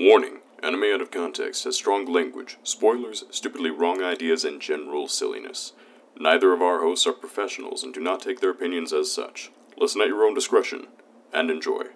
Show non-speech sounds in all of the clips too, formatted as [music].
Warning Anime Out of Context has strong language, spoilers, stupidly wrong ideas, and general silliness. Neither of our hosts are professionals and do not take their opinions as such. Listen at your own discretion and enjoy.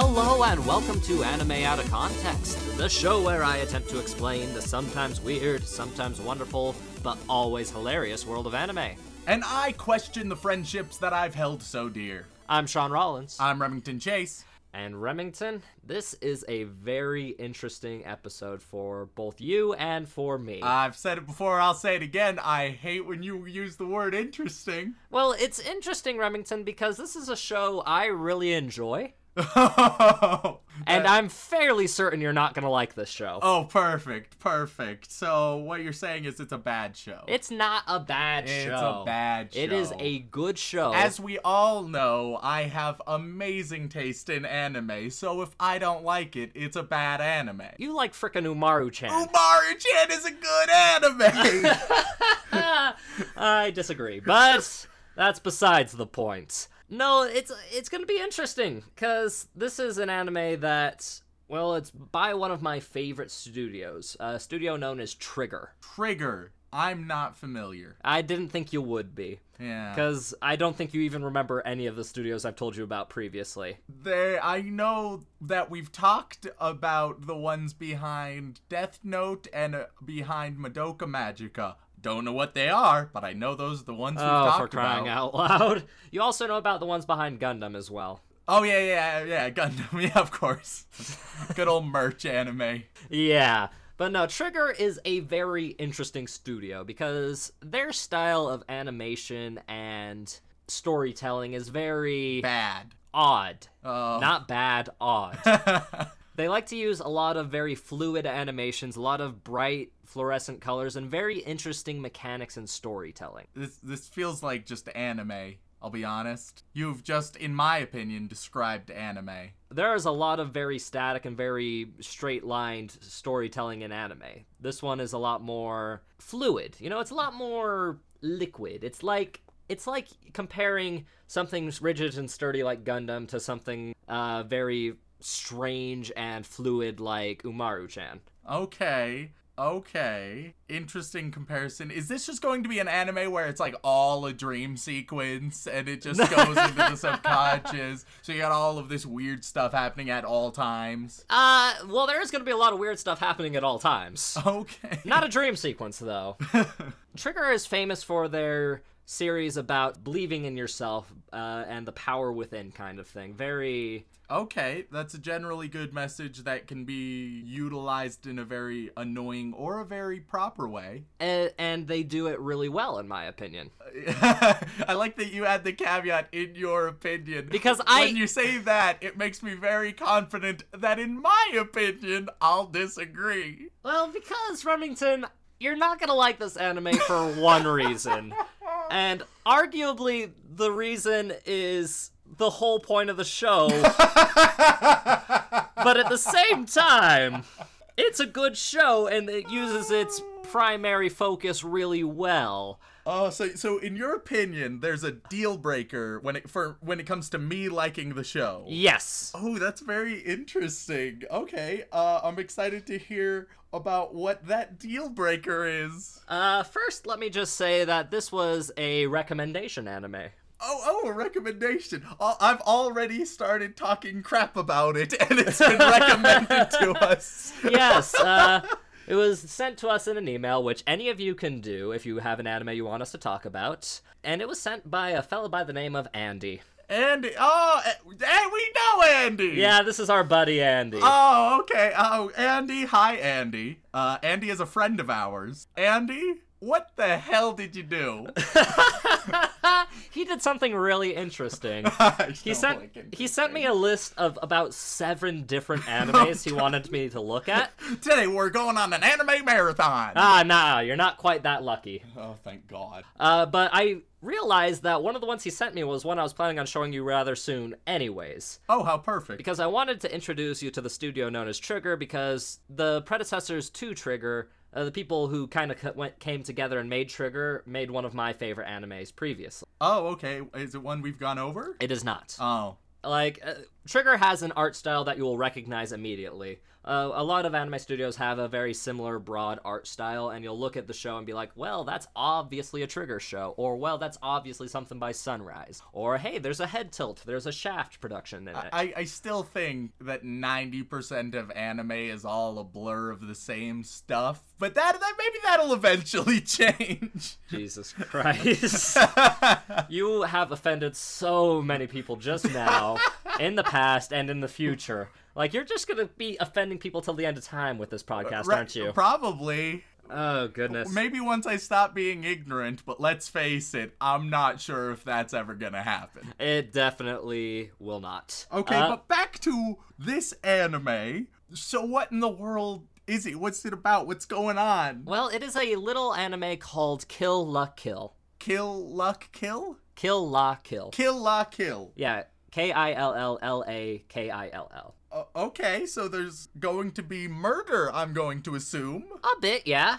Hello and welcome to Anime Out of Context, the show where I attempt to explain the sometimes weird, sometimes wonderful, but always hilarious world of anime. And I question the friendships that I've held so dear. I'm Sean Rollins. I'm Remington Chase. and Remington, this is a very interesting episode for both you and for me. I've said it before, I'll say it again. I hate when you use the word interesting. well, it's interesting, Remington, because this is a show I really enjoy, [laughs] and I'm fairly certain you're not going to like this show. oh, perfect, perfect. So what you're saying is it's a bad show. It's not a bad It's show. a bad show. It is a good show. As we all know, I have amazing taste in anime, so if I don't like it, it's a bad anime. you like frickin' Umaru-chan. Umaru-chan is a good anime! [laughs] I disagree, but that's besides the point. No, it's it's gonna be interesting because this is an anime that well, it's by one of my favorite studios, a studio known as Trigger. Trigger. I'm not familiar. I didn't think you would be Yeah. because I don't think you even remember any of the studios I've told you about previously. They, I know that we've talked about the ones behind Death Note and uh, behind Madoka Magica. Don't know what they are, but I know those are the ones we've Oh, talked for crying about. out [laughs] loud! You also know about the ones behind Gundam as well. Oh yeah, yeah, yeah, Gundam. [laughs] Yeah, of course. [laughs] Good old merch anime. Yeah. But no, Trigger is a very interesting studio because their style of animation and storytelling is very Bad. odd. Oh. Not bad, odd. They like to use a lot of very fluid animations, a lot of bright fluorescent colors, and very interesting mechanics and storytelling. this this feels like just anime. I'll be honest. You've just, in my opinion, described anime. There is a lot of very static and very straight lined storytelling in anime. This one is a lot more fluid. You know, it's a lot more liquid. It's like it's like comparing something rigid and sturdy like Gundam to something uh, very strange and fluid like Umaru-chan. Okay. Okay. Interesting comparison. Is this just going to be an anime where it's like all a dream sequence and it just [laughs] goes into the subconscious? So you got all of this weird stuff happening at all times. Uh, well, there is going to be a lot of weird stuff happening at all times. Okay. Not a dream sequence, though. [laughs] Trigger is famous for their series about believing in yourself uh, and the power within kind of thing. Very. Okay, that's a generally good message that can be utilized in a very annoying or a very proper way. And, and they do it really well, in my opinion. [laughs] I like that you add the caveat in your opinion. Because I- When you say that, it makes me very confident that in my opinion, I'll disagree. Well, because, Remington, you're not going to like this anime for one reason. [laughs] And arguably, the reason is the whole point of the show. [laughs] but at the same time, it's a good show and it uses its primary focus really well. Oh, so so in your opinion, there's a deal breaker when it for when it comes to me liking the show. Yes. Oh, that's very interesting. Okay, uh, I'm excited to hear about what that deal breaker is. Uh, first, let me just say that this was a recommendation anime. Oh, oh, a recommendation. I've already started talking crap about it, and it's been recommended to [laughs] us. Yes, uh, it was sent to us in an email, which any of you can do if you have an anime you want us to talk about. And it was sent by a fellow by the name of Andy. Andy, oh, eh, eh, we know Andy. Yeah, this is our buddy Andy. Oh, okay. Oh, Andy. Hi, Andy. Uh, Andy is a friend of ours. Andy, what the hell did you do? [laughs] he did something really interesting. [laughs] He sent he sent me a list of about seven different [laughs] animes he wanted me to look at. Today we're going on an anime marathon. Ah, nah, you're not quite that lucky. oh, thank God. Uh, but I realized that one of the ones he sent me was one I was planning on showing you rather soon, anyways. Oh, how perfect. Because I wanted to introduce you to the studio known as Trigger, because the predecessors to Trigger, uh, the people who kind of went came together and made Trigger, made one of my favorite animes previously. oh, okay. Is it one we've gone over? It is not. Oh. like uh, Trigger has an art style that you will recognize immediately. Uh, a lot of anime studios have a very similar broad art style, and you'll look at the show and be like, "Well, that's obviously a Trigger show," or "Well, that's obviously something by Sunrise," or "Hey, there's a head tilt, there's a Shaft production in it." I, I still think that 90% of anime is all a blur of the same stuff, but that, that maybe that'll eventually [laughs] change. Jesus [laughs] Christ. you have offended so many people just now, in the past, and in the future. Like, you're just gonna be offending people till the end of time with this podcast, Right, aren't you? Probably. Oh, goodness. Maybe once I stop being ignorant, but let's face it, I'm not sure if that's ever gonna happen. It definitely will not. Okay, Uh, but back to this anime. So, what in the world is it? What's it about? What's going on? well, it is a little anime called Kill La Kill. Kill, luck, kill? Kill La Kill. Kill, la, kill. Yeah, K I L L L A K I L L. Uh, okay, so there's going to be murder, I'm going to assume. [laughs] A bit, yeah.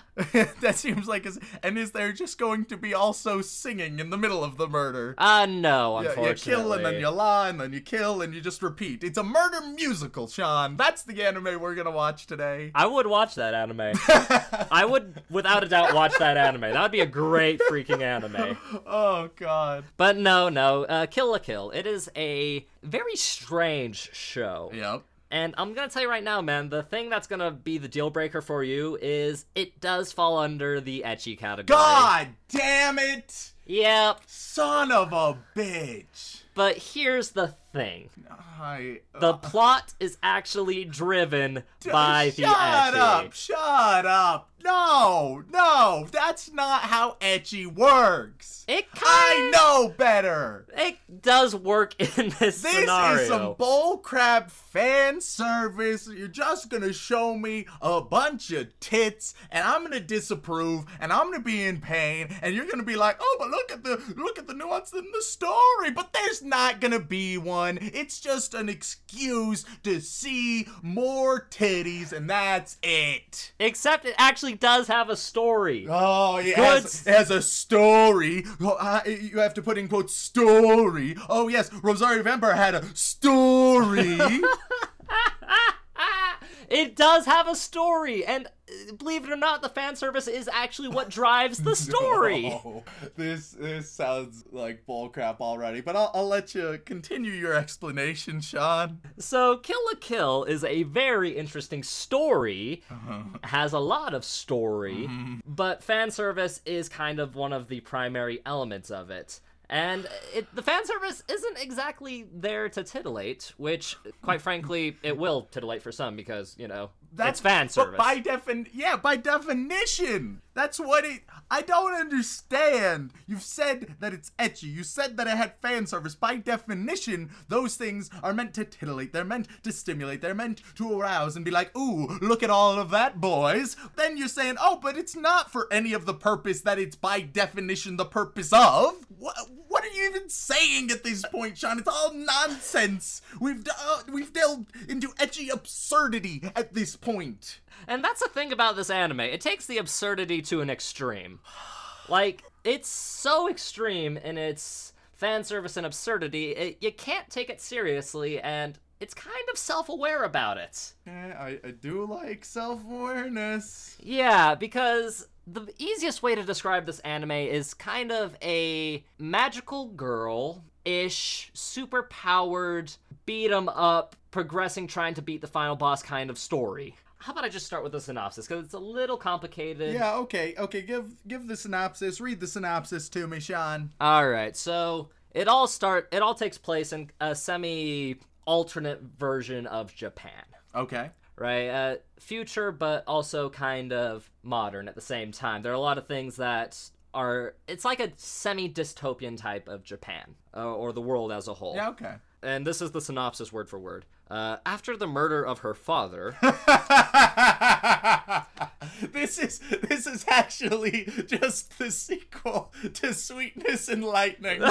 that seems like. A, and is there just going to be also singing in the middle of the murder? Uh, no, unfortunately. you kill and then you lie and then you kill and you just repeat. It's a murder musical, Sean. That's the anime we're gonna watch today. I would watch that anime. [laughs] I would, without a doubt, watch that anime. That would be a great freaking anime. [laughs] Oh God. But no, no, uh, Kill la Kill. It is a very strange show. Yep. And I'm gonna tell you right now, man, the thing that's gonna be the deal breaker for you is it does fall under the ecchi category. God damn it! Yep. Son of a bitch. But here's the thing. I. The uh, plot is actually driven by the ecchi. Shut up! Shut up! No, no, that's not how ecchi works. It kind I know better. it does work in this, This scenario. is some bullcrap fan service. You're just gonna show me a bunch of tits, and I'm gonna disapprove, and I'm gonna be in pain, and you're gonna be like, "Oh, but look at the look at the nuance in the story." But there's not gonna be one. It's just an excuse to see more titties, and that's it. Except it actually does have a story. Oh, it Good. has, it has a story. Oh, uh, you have to put in quotes story. Oh yes, Rosario Vampire had a story. [laughs] It does have a story, and uh, believe it or not, the fan service is actually what drives the [laughs] story. Oh, this this sounds like bullcrap already, but I'll, I'll let you continue your explanation, Sean. So, Kill la Kill is a very interesting story, has a lot of story, but fan service is kind of one of the primary elements of it. And it, the fan service isn't exactly there to titillate, which, quite frankly, it will titillate for some because, you know, it's fan service. But by defin, yeah, by definition, that's what it. I don't understand. You've said that it's ecchi. You said that it had fan service. By definition, those things are meant to titillate. They're meant to stimulate. They're meant to arouse and be like, "Ooh, look at all of that, boys." Then you're saying, "Oh, but it's not for any of the purpose that it's by definition the purpose of." What? What are you even saying at this point, Sean? It's all nonsense. We've uh, we've delved into etchy absurdity at this point. And that's the thing about this anime. It takes the absurdity to an extreme. [sighs] Like, it's so extreme in its fan service and absurdity, it, you can't take it seriously, and it's kind of self aware about it. Yeah, I, I do like self awareness. Yeah, because the easiest way to describe this anime is kind of a magical girl ish, super powered, beat 'em up, progressing, trying to beat the final boss kind of story. How about I just start with the synopsis? Because it's a little complicated. Yeah, okay, okay. Give give the synopsis. Read the synopsis to me, Sean. All right, so it all start. It all takes place in a semi alternate version of Japan. Okay. right? Uh, future, but also kind of modern at the same time. There are a lot of things that are. It's like a semi dystopian type of Japan, uh, or the world as a whole. Yeah, okay. And this is the synopsis word for word. Uh, after the murder of her father. [laughs] this is this is actually just the sequel to Sweetness and Lightning. [laughs]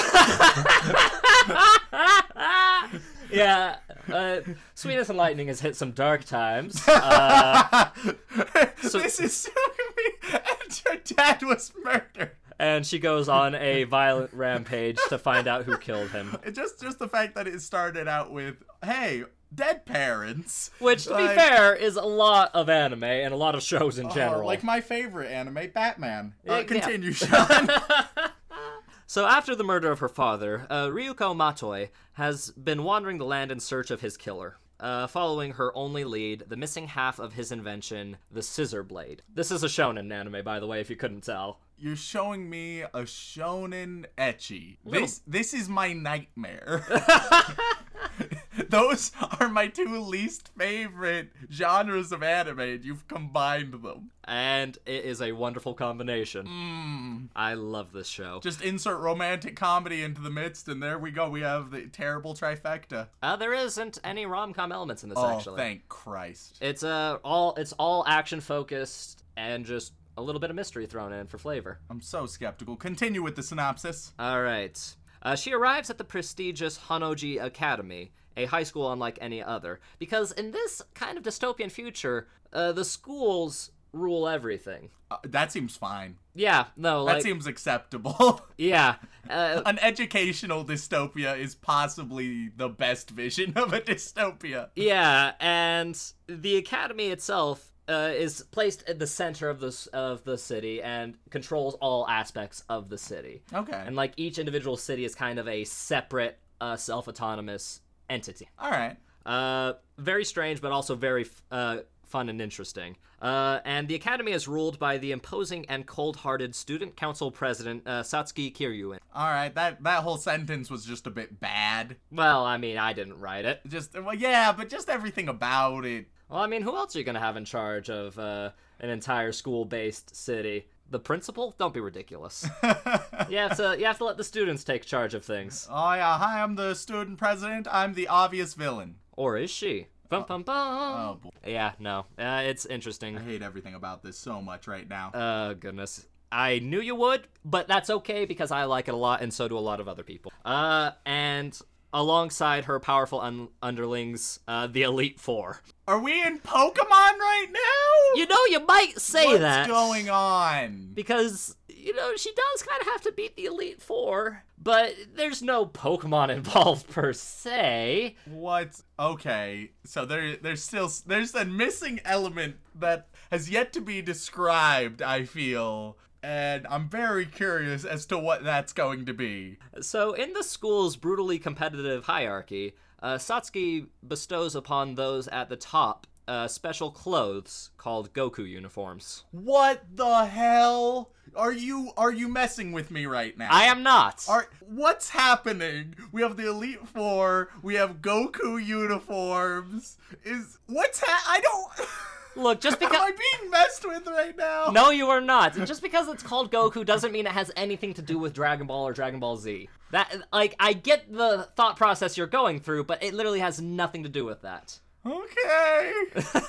yeah, uh, Sweetness and Lightning has hit some dark times. Uh, [laughs] this is and her dad was murdered. And she goes on a violent rampage to find out who killed him. It [laughs] just just the fact that it started out with, "Hey, dead parents," Which, to be fair, is a lot of anime and a lot of shows in Oh, general. like my favorite anime, Batman. Uh, continue, [laughs] Sean. So, after the murder of her father, uh, Ryuko Matoi has been wandering the land in search of his killer. Uh, following her only lead, the missing half of his invention, the scissor blade. This is a shonen anime, by the way, if you couldn't tell. You're showing me a shonen etchy. This this is my nightmare. [laughs] [laughs] Those are my two least favorite genres of anime, and you've combined them. And it is a wonderful combination. Mm. I love this show. Just insert romantic comedy into the midst, and there we go. We have the terrible trifecta. Uh, there isn't any rom com elements in this, Oh, actually. thank Christ. It's uh, all it's all action focused and just a little bit of mystery thrown in for flavor. I'm so skeptical. Continue with the synopsis. All right. Uh, she arrives at the prestigious Honnouji Academy, a high school unlike any other, because in this kind of dystopian future, uh, the schools rule everything. Uh, that seems fine. Yeah, no, That seems acceptable. [laughs] yeah, uh, An educational dystopia is possibly the best vision of a dystopia. yeah, and the academy itself. Uh, is placed at the center of this of the city and controls all aspects of the city. Okay. And like each individual city is kind of a separate, uh, self-autonomous entity. All right. Uh, very strange, but also very f- uh, fun and interesting. Uh, and the academy is ruled by the imposing and cold-hearted student council president uh, Satsuki Kiryuin. All right. That that whole sentence was just a bit bad. Well, I mean, I didn't write it. Just well, yeah, but just everything about it. Well, I mean, who else are you gonna have in charge of uh, an entire school-based city? The principal? Don't be ridiculous. [laughs] you have to you have to let the students take charge of things. Oh yeah, hi, I'm the student president. I'm the obvious villain. Or is she? Bum, bum, bum. Oh boy, Yeah, no. Uh, it's interesting. I hate everything about this so much right now. Oh goodness. I knew you would, but that's okay because I like it a lot, and so do a lot of other people. Uh, and alongside her powerful un- underlings, uh, the Elite Four. Are we in Pokemon right now? You know, you might say What's that going on? because you know she does kind of have to beat the Elite Four, but there's no Pokemon [laughs] involved per se. What? Okay, so there, there's still there's a missing element that has yet to be described. I feel, and I'm very curious as to what that's going to be. So, in the school's brutally competitive hierarchy, uh, Satsuki bestows upon those at the top uh, special clothes called Goku uniforms. What the hell? Are you are you messing with me right now? I am not. Are what's happening? We have the Elite Four. We have Goku uniforms. Is what's ha- I don't. [laughs] Look, just [laughs] Am because. I'm being messed with right now? No, you are not. And just because it's called Goku doesn't mean it has anything to do with Dragon Ball or Dragon Ball Z. That, like, I get the thought process you're going through, but it literally has nothing to do with that. Okay. [laughs]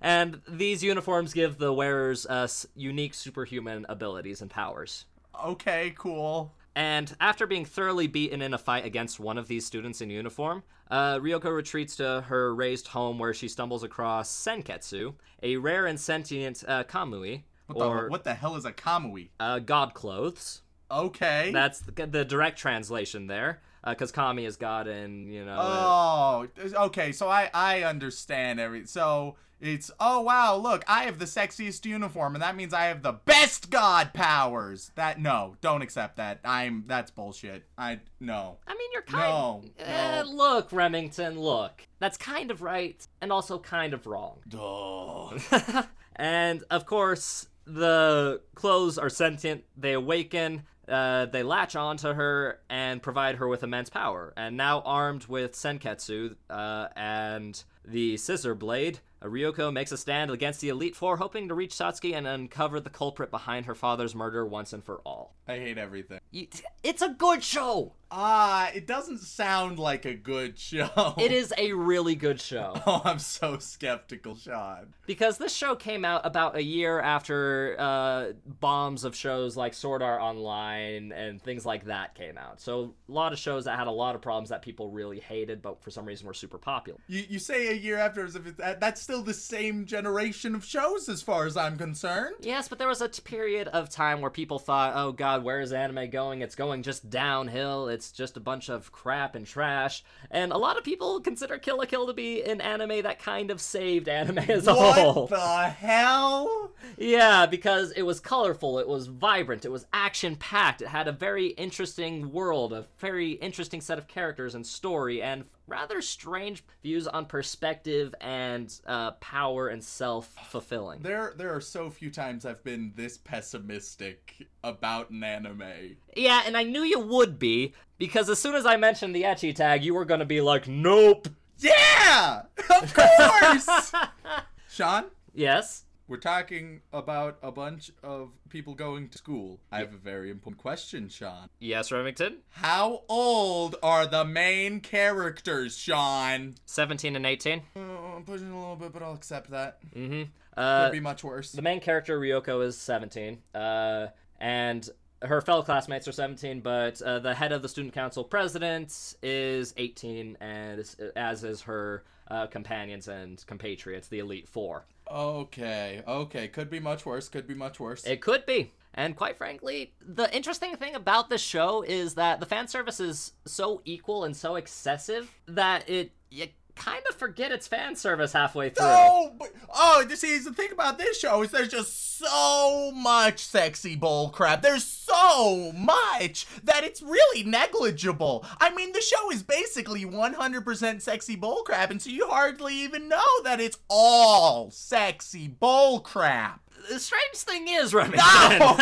And these uniforms give the wearers uh, unique superhuman abilities and powers. Okay. Cool. And after being thoroughly beaten in a fight against one of these students in uniform, uh, Ryoko retreats to her raised home where she stumbles across Senketsu, a rare and sentient uh, kamui, What or the what the hell is a kamui? uh, god clothes. Okay. That's the, the direct translation there, because kami is god and, you know. uh, Oh, okay. So I I understand everything. So it's oh wow, look, I have the sexiest uniform, and that means I have the best god powers. That no, don't accept that. I'm that's bullshit. I no. I mean, you're kind No, Eh, no. Look, Remington, look. That's kind of right, and also kind of wrong. Duh. [laughs] and of course, the clothes are sentient. They awaken. Uh, they latch onto her and provide her with immense power. And now armed with Senketsu uh, and the Scissor Blade, Ryoko makes a stand against the Elite Four, hoping to reach Satsuki and uncover the culprit behind her father's murder once and for all. I hate everything. You- It's a good show. Ah, it doesn't sound like a good show. It is a really good show. [laughs] Oh, I'm so skeptical, Sean. because this show came out about a year after uh, bombs of shows like Sword Art Online and things like that came out. So a lot of shows that had a lot of problems that people really hated, but for some reason were super popular. You, you say a year after as if that's still the same generation of shows as far as I'm concerned. Yes, but there was a period of time where people thought, "Oh God, where is anime going? It's going just downhill. It's just a bunch of crap and trash." And a lot of people consider Kill la Kill to be an anime that kind of saved anime as a whole. What the hell? Yeah, because it was colorful, it was vibrant, it was action packed, it had a very interesting world, a very interesting set of characters and story, and rather strange views on perspective and uh, power and self fulfilling. There, there are so few times I've been this pessimistic about an anime. Yeah, and I knew you would be, because as soon as I mentioned the Ecchi tag, you were gonna be like, nope. Yeah, of course. [laughs] Sean, Yes? We're talking about a bunch of people going to school. I have a very important question, Sean. Yes, Remington? How old are the main characters, Sean? 17 and 18? Uh, I'm pushing a little bit, but I'll accept that. Mm-hmm. Uh, Could be much worse. The main character Ryoko is 17, uh, and her fellow classmates are 17, but uh, the head of the student council president is 18, and as is her uh, companions and compatriots, the elite four. Okay, okay. Could be much worse. Could be much worse. It could be. And quite frankly, the interesting thing about this show is that the fan service is so equal and so excessive that it you kind of forget it's fan service halfway through. No, but oh, you see, the thing about this show is there's just so much sexy bull crap. There's so much that it's really negligible. I mean, the show is basically 100% sexy bull crap, and so you hardly even know that it's all sexy bull crap. The strange thing is, Remington. No,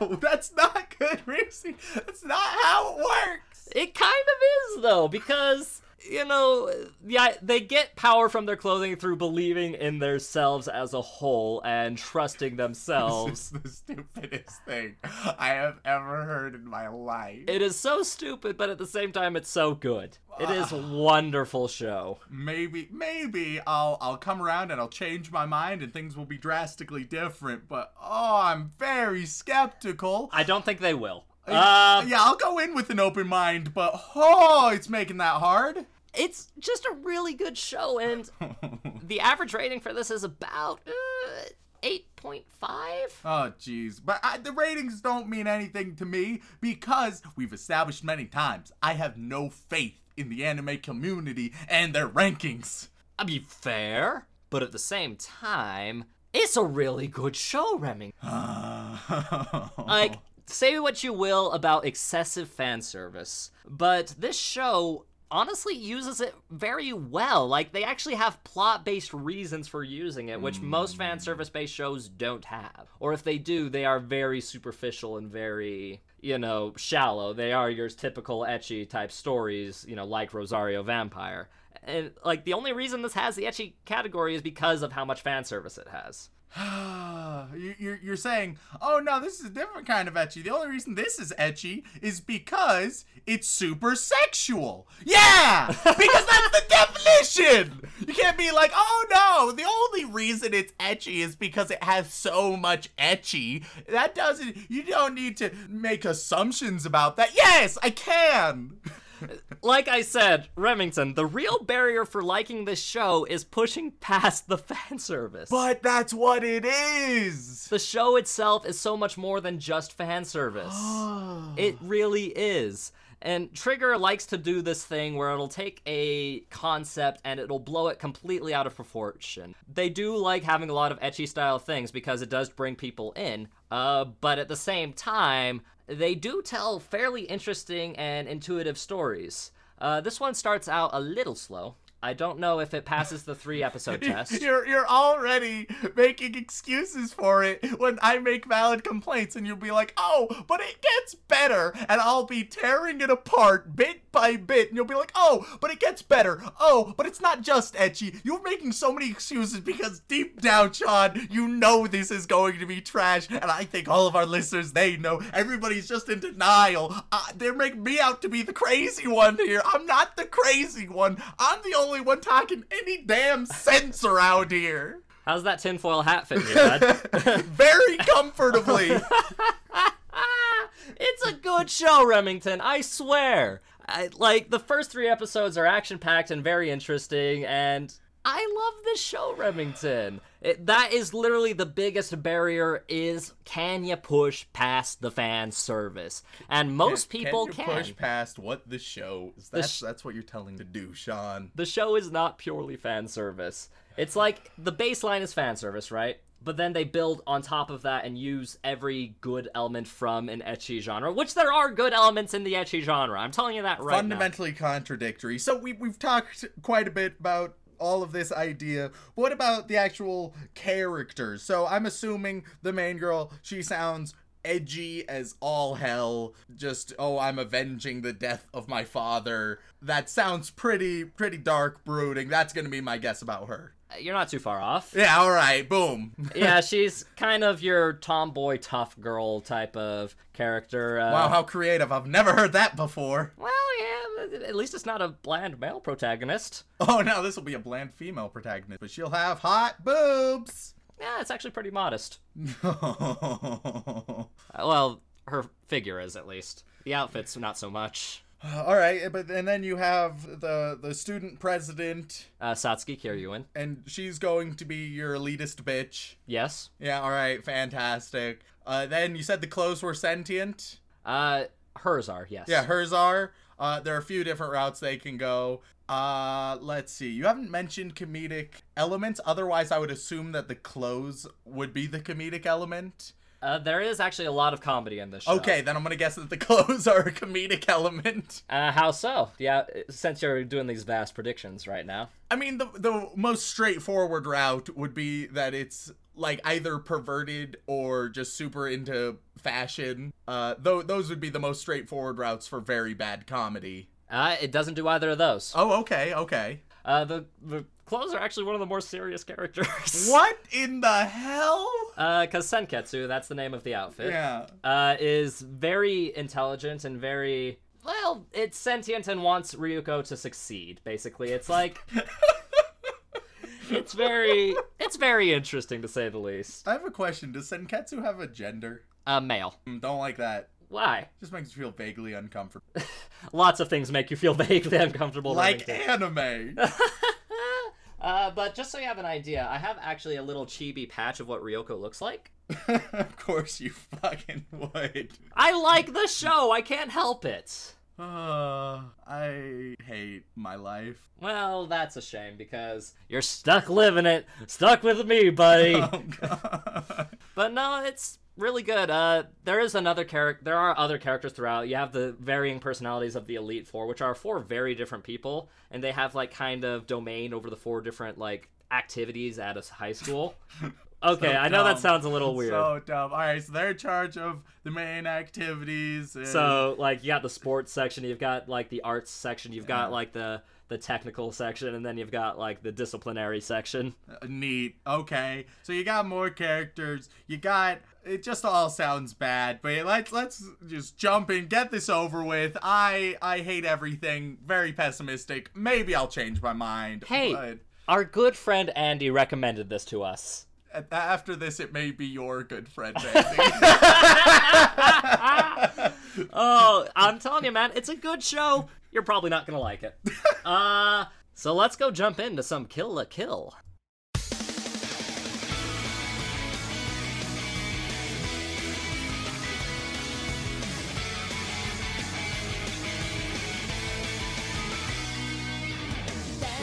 no, that's not good reason. That's not how it works. It kind of is though, because you know, yeah, they get power from their clothing through believing in themselves as a whole and trusting themselves. [laughs] This is the stupidest thing I have ever heard in my life. it is so stupid, but at the same time, it's so good. It is a [sighs] wonderful show. maybe maybe I'll I'll come around and I'll change my mind and things will be drastically different. But oh, I'm very skeptical. I don't think they will. Uh, Um, yeah, I'll go in with an open mind, but oh, it's making that hard. It's just a really good show, and [laughs] the average rating for this is about uh, eight point five. Oh, jeez. But I, the ratings don't mean anything to me because we've established many times I have no faith in the anime community and their rankings. I mean, fair, but at the same time, it's a really good show, Remington. [sighs] [laughs] like say what you will about excessive fan service but this show honestly uses it very well. Like they actually have plot-based reasons for using it which most fan hmm. service-based shows don't have. Or if they do they are very superficial and very you know shallow. They are your typical ecchi type stories you know like rosario vampire. And like the only reason this has the ecchi category is because of how much fan service it has [sighs] you're, you're saying, oh no, this is a different kind of ecchi. The only reason this is ecchi is because it's super sexual. Yeah! [laughs] Because that's the definition! You can't be like, oh no, the only reason it's ecchi is because it has so much ecchi. That doesn't, you don't need to make assumptions about that. Yes, I can! [laughs] like I said, Remington, the real barrier for liking this show is pushing past the [laughs] fan service. But that's what it is! the show itself is so much more than just fan service. [gasps] it really is. And Trigger likes to do this thing where it'll take a concept and it'll blow it completely out of proportion. They do like having a lot of ecchi style things because it does bring people in, uh, but at the same time, they do tell fairly interesting and intuitive stories. Uh, this one starts out a little slow. I don't know if it passes the three episode [laughs] test. You're you're already making excuses for it when I make valid complaints, and you'll be like, "Oh, but it gets better," and I'll be tearing it apart bit by bit, and you'll be like, "Oh, but it gets better." Oh, but it's not just ecchi. You're making so many excuses because deep down, Sean, you know this is going to be trash, and I think all of our listeners they know. Everybody's just in denial. Uh, they're making me out to be the crazy one here. I'm not the crazy one. I'm the only one talking any damn sense around here. How's that tinfoil hat fit you, bud? [laughs] Very comfortably. [laughs] it's a good show, Remington. I swear. I, like the first three episodes are action packed and very interesting, and I love this show, Remington. It, that is literally the biggest barrier: is can you push past the fan service? And most people can. can. Push past what the show is. That's sh- that's what you're telling to do, Sean. the show is not purely fan service. It's like the baseline is fan service, right? But then they build on top of that and use every good element from an ecchi genre, which there are good elements in the ecchi genre. I'm telling you that right now. Fundamentally contradictory. So we we've talked quite a bit about all of this idea. What about the actual characters? So I'm assuming the main girl, she sounds edgy as all hell just oh i'm avenging the death of my father that sounds pretty pretty dark brooding that's gonna be my guess about her You're not too far off. yeah all right boom [laughs] yeah, she's kind of your tomboy tough girl type of character. Uh, wow how creative i've never heard that before Well, yeah, at least it's not a bland male protagonist. oh no this will be a bland female protagonist but she'll have hot boobs Yeah, it's actually pretty modest. [laughs] Uh, Well, her figure is at least. The outfit's not so much. [sighs] All right, but and then you have the the student president, Uh, Satsuki Kiryuin. and she's going to be your elitist bitch. Yes. Yeah, all right, fantastic. Uh, then you said the clothes were sentient. Uh, hers are, yes. Yeah, hers are. Uh, there are a few different routes they can go. Uh, let's see. You haven't mentioned comedic elements. Otherwise, I would assume that the clothes would be the comedic element. Uh, there is actually a lot of comedy in this show. Okay, then I'm gonna guess that the [laughs] clothes are a comedic element. Uh, how so? Yeah, since you're doing these vast predictions right now. I mean, the the most straightforward route would be that it's like either perverted or just super into fashion. Uh, though those would be the most straightforward routes for very bad comedy. Uh, it doesn't do either of those. Oh, okay, okay. Uh, the the clothes are actually one of the more serious characters. [laughs] What in the hell? Uh, cause Senketsu, that's the name of the outfit. Yeah. Uh, is very intelligent and very well. It's sentient and wants Ryuko to succeed. Basically, it's like. it's very [laughs] it's very interesting to say the least. I have a question. Does Senketsu have a gender? Uh, male. Mm, Don't like that. Why? Just makes me feel vaguely uncomfortable. [laughs] Lots of things make you feel vaguely uncomfortable. like anime. Uh, but just so you have an idea, I have actually a little chibi patch of what Ryoko looks like. [laughs] of course you fucking would. I like the show. I can't help it. Uh, I hate my life. Well, that's a shame because you're stuck living it. Stuck with me, [laughs] buddy. Oh god. But no, it's really good. Uh, there is another character. There are other characters throughout. You have the varying personalities of the Elite Four, which are four very different people, and they have like kind of domain over the four different like activities at a high school. [laughs] Okay, So I know that sounds a little weird. So dumb. All right, so they're in charge of the main activities. And... So like you got the sports section, you've got like the arts section, you've got like the the technical section, and then you've got like the disciplinary section. Uh, neat. Okay, so you got more characters. You got. It just all sounds bad, but let's let's just jump in, get this over with. I I hate everything. Very pessimistic. Maybe I'll change my mind. Hey. but Our good friend Andy recommended this to us. after this, it may be your good friend [laughs] Andy. [laughs] oh, I'm telling you, man, it's a good show. You're probably not gonna like it. [laughs] Uh, so let's go jump into some Kill la Kill.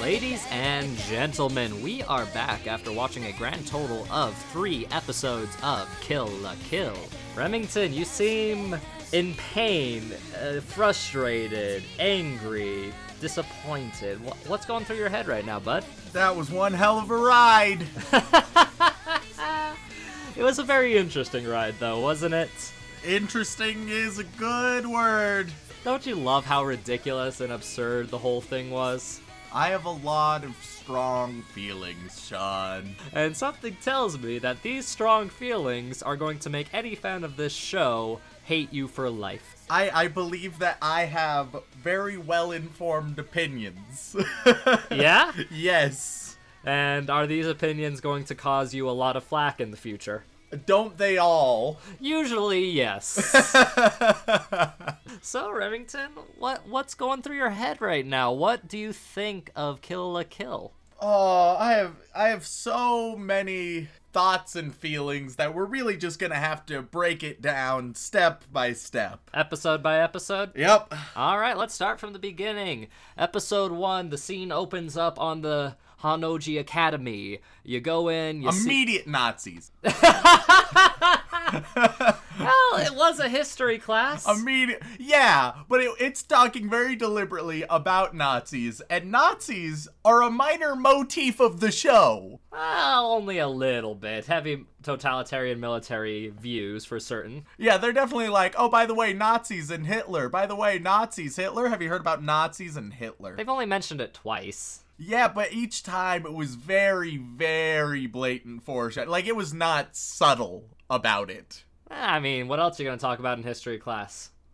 Ladies and gentlemen, we are back after watching a grand total of three episodes of Kill la Kill. Remington, you seem in pain, uh, frustrated, angry. disappointed. Wh- What's going through your head right now, bud? That was one hell of a ride. [laughs] [laughs] It was a very interesting ride, though, wasn't it? Interesting is a good word. Don't you love how ridiculous and absurd the whole thing was? I have a lot of strong feelings, Sean. And something tells me that these strong feelings are going to make any fan of this show hate you for life. I, I believe that I have very well informed opinions. [laughs] Yeah? yes. And are these opinions going to cause you a lot of flack in the future? Don't they all? Usually, yes. [laughs] so, Remington, what what's going through your head right now? What do you think of Kill la Kill? Oh, I have I have so many thoughts and feelings that we're really just gonna have to break it down step by step. Episode by episode? Yep. All right, let's start from the beginning. Episode 1, the scene opens up on the Honnouji Academy. You go in, you see Immediate Nazis. [laughs] Well, it was a history class. I mean, Yeah, but it, it's talking very deliberately about Nazis, and Nazis are a minor motif of the show. Well, only a little bit. Heavy totalitarian military views for certain. Yeah, they're definitely like, oh, by the way, Nazis and Hitler. By the way, Nazis, Hitler. Have you heard about Nazis and Hitler? They've only mentioned it twice. Yeah, but each time it was very, very blatant foreshadow. Like it was not subtle about it. I mean, what else are you going to talk about in history class? [laughs]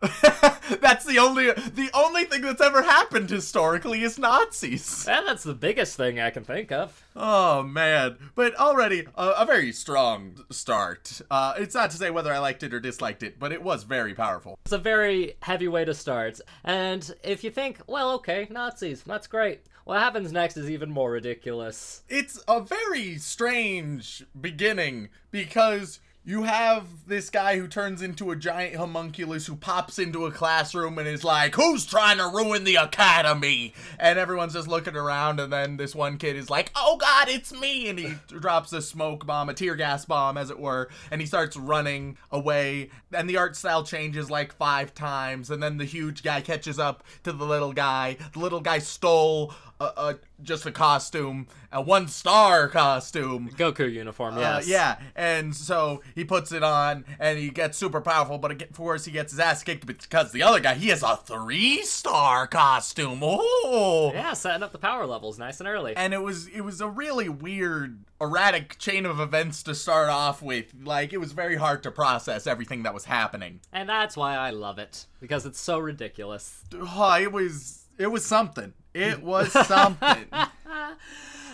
that's the only the only thing that's ever happened historically is Nazis. Eh, that's the biggest thing I can think of. Oh man! But already a, a very strong start. Uh, it's not to say whether I liked it or disliked it, but it was very powerful. It's a very heavy way to start. And if you think, well, okay, Nazis, that's great. What happens next is even more ridiculous. It's a very strange beginning because you have this guy who turns into a giant homunculus who pops into a classroom and is like, Who's trying to ruin the academy? And everyone's just looking around, and then this one kid is like, Oh god, it's me! And he drops a smoke bomb, a tear gas bomb, as it were, and he starts running away. And the art style changes like five times, and then the huge guy catches up to the little guy. The little guy stole a, a just a costume, a one star costume. Goku uniform, Uh, yeah, and so he puts it on, and he gets super powerful. But of course, he gets his ass kicked because the other guy he has a three-star costume. Oh, Yeah, setting up the power levels nice and early. and it was it was a really weird, erratic chain of events to start off with. Like it was very hard to process everything that was happening. And that's why I love it. Because it's so ridiculous. Oh, it was it was something. It was something. [laughs]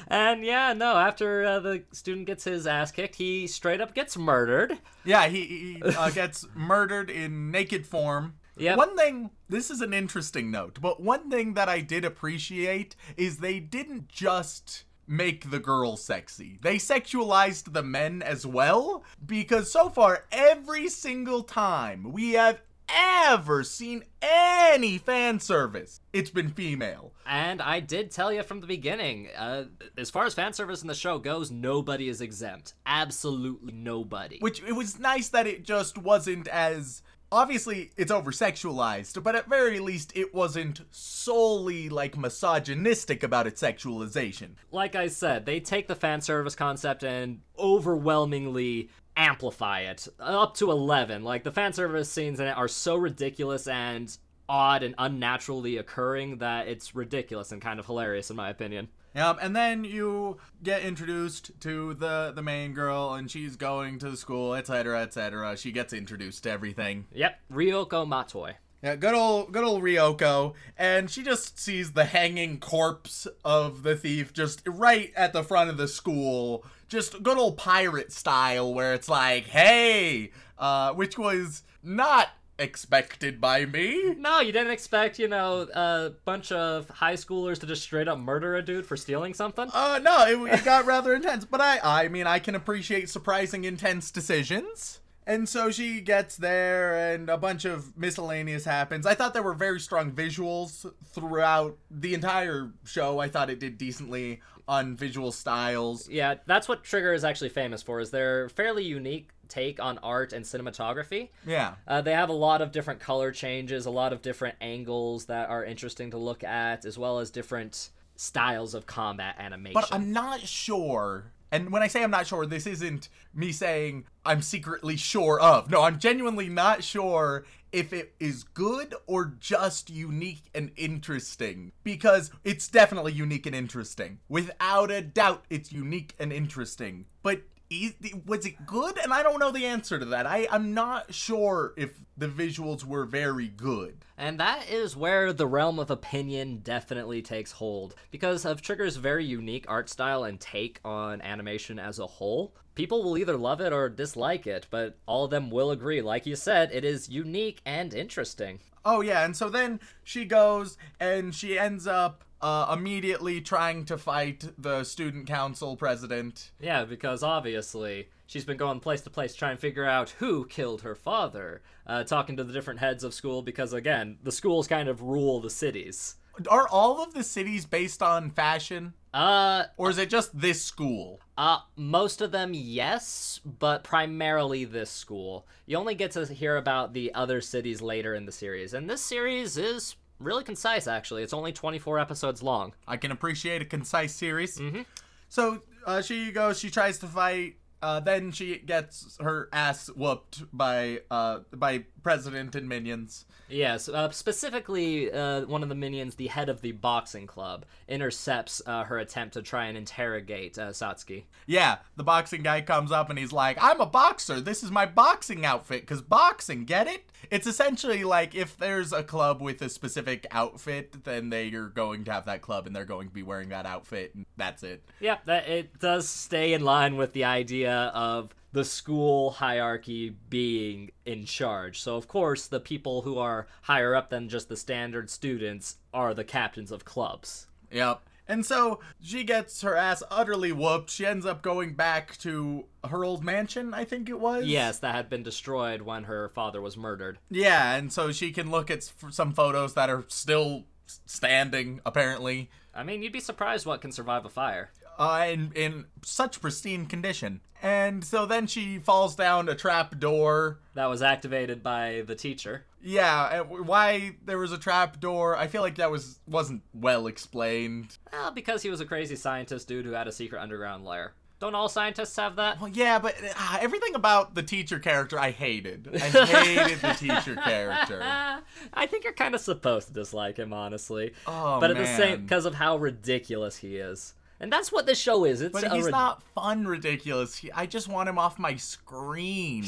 And yeah, no, after uh, the student gets his ass kicked, he straight up gets murdered. Yeah, he, he uh, [laughs] gets murdered in naked form. Yep. One thing, this is an interesting note, but one thing that I did appreciate is they didn't just make the girl sexy. They sexualized the men as well, because so far, every single time we have ever seen any fan service, it's been female. And I did tell you from the beginning, uh, as far as fan service in the show goes, nobody is exempt. Absolutely nobody. Which it was nice that it just wasn't as obviously it's over sexualized, but at very least it wasn't solely like misogynistic about its sexualization. like I said, they take the fan service concept and overwhelmingly amplify it up to 11. Like the fan service scenes in it are so ridiculous and odd and unnaturally occurring that it's ridiculous and kind of hilarious in my opinion. Um, and then you get introduced to the the main girl, and she's going to the school, etc., etc. She gets introduced to everything. Yep, Ryoko Matoi. Yeah, good old good old Ryoko, and she just sees the hanging corpse of the thief just right at the front of the school, just good old pirate style, where it's like, hey, uh, which was not expected by me. No, you didn't expect, you know, a bunch of high schoolers to just straight up murder a dude for stealing something? Uh, no, it, it got rather [laughs] intense, but I, I mean, I can appreciate surprising intense decisions. And so she gets there, and a bunch of miscellaneous happens. I thought there were very strong visuals throughout the entire show. I thought it did decently on visual styles. Yeah, that's what Trigger is actually famous for. Is their fairly unique take on art and cinematography. Yeah. Uh, they have a lot of different color changes, a lot of different angles that are interesting to look at, as well as different styles of combat animation. But I'm not sure. And when I say I'm not sure, this isn't me saying I'm secretly sure of. No, I'm genuinely not sure if it is good or just unique and interesting. Because it's definitely unique and interesting. Without a doubt, it's unique and interesting. But was it good? And I don't know the answer to that. I, I'm not sure if the visuals were very good. And that is where the realm of opinion definitely takes hold. Because of Trigger's very unique art style and take on animation as a whole, people will either love it or dislike it, but all of them will agree. Like you said, it is unique and interesting. Oh, yeah, and so then she goes and she ends up uh, immediately trying to fight the student council president. Yeah, because obviously she's been going place to place trying to figure out who killed her father, uh, talking to the different heads of school because, again, the schools kind of rule the cities. Are all of the cities based on fashion? Uh, Or is it just this school? uh, most of them, yes, but primarily this school. You only get to hear about the other cities later in the series, and this series is really concise, actually. It's only 24 episodes long. I can appreciate a concise series. Mm-hmm. So uh, she goes, she tries to fight. Uh, then she gets her ass whooped by uh, by president and minions. Yes, uh, specifically, uh, one of the minions, the head of the boxing club, intercepts uh, her attempt to try and interrogate uh, Satsuki. Yeah, the boxing guy comes up and he's like, "I'm a boxer. This is my boxing outfit. Cause boxing, get it? It's essentially like if there's a club with a specific outfit, then they are going to have that club and they're going to be wearing that outfit, and that's it. Yep, that it does stay in line with the idea of the school hierarchy being in charge. So of course, the people who are higher up than just the standard students are the captains of clubs. Yep. And so she gets her ass utterly whooped. She ends up going back to her old mansion, I think it was. Yes, that had been destroyed when her father was murdered. Yeah, and so she can look at some photos that are still standing, apparently, I mean, you'd be surprised what can survive a fire. Uh, in in such pristine condition. And so then she falls down a trap door. That was activated by the teacher. Yeah, why there was a trap door? I feel like that was wasn't well explained. Well, because he was a crazy scientist dude who had a secret underground lair. Don't all scientists have that? Well, yeah, but uh, everything about the teacher character I hated. I hated the teacher [laughs] character. I think you're kind of supposed to dislike him, honestly. Oh, but at the same, because of how ridiculous he is, and that's what this show is. It's But he's not fun ridiculous. He, I just want him off my screen.